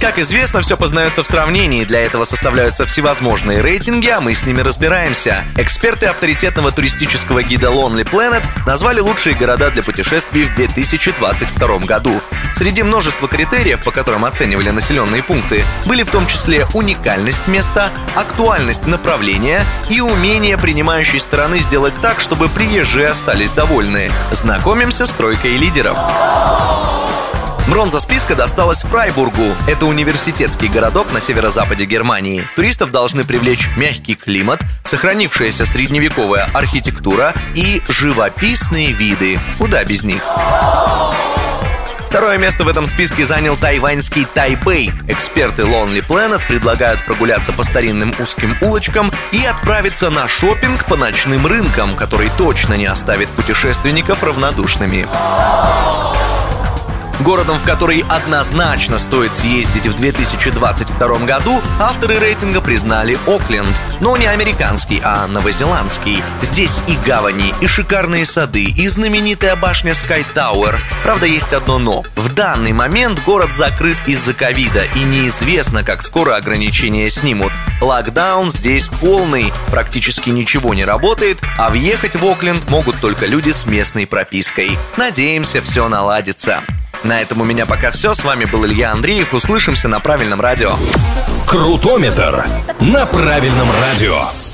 Как известно, все познается в сравнении. Для этого составляются всевозможные рейтинги, а мы с ними разбираемся. Эксперты авторитетного туристического гида Lonely Planet назвали лучшие города для путешествий в 2022 году. Среди множества критериев, по которым оценивали населенные пункты, были в том числе уникальность места, актуальность направления и умение принимающей стороны сделать так, чтобы приезжие остались довольны. Знакомимся с тройкой лидеров. Бронза списка досталась Фрайбургу. Это университетский городок на северо-западе Германии. Туристов должны привлечь мягкий климат, сохранившаяся средневековая архитектура и живописные виды. Куда без них? Второе место в этом списке занял тайваньский Тайбэй. Эксперты Lonely Planet предлагают прогуляться по старинным узким улочкам и отправиться на шопинг по ночным рынкам, который точно не оставит путешественников равнодушными. Городом, в который однозначно стоит съездить в 2022 году, авторы рейтинга признали Окленд. Но не американский, а новозеландский. Здесь и гавани, и шикарные сады, и знаменитая башня Sky Tower. Правда, есть одно но. В данный момент город закрыт из-за ковида, и неизвестно, как скоро ограничения снимут. Локдаун здесь полный, практически ничего не работает, а въехать в Окленд могут только люди с местной пропиской. Надеемся, все наладится. На этом у меня пока все. С вами был Илья Андреев. Услышимся на правильном радио. Крутометр на правильном радио.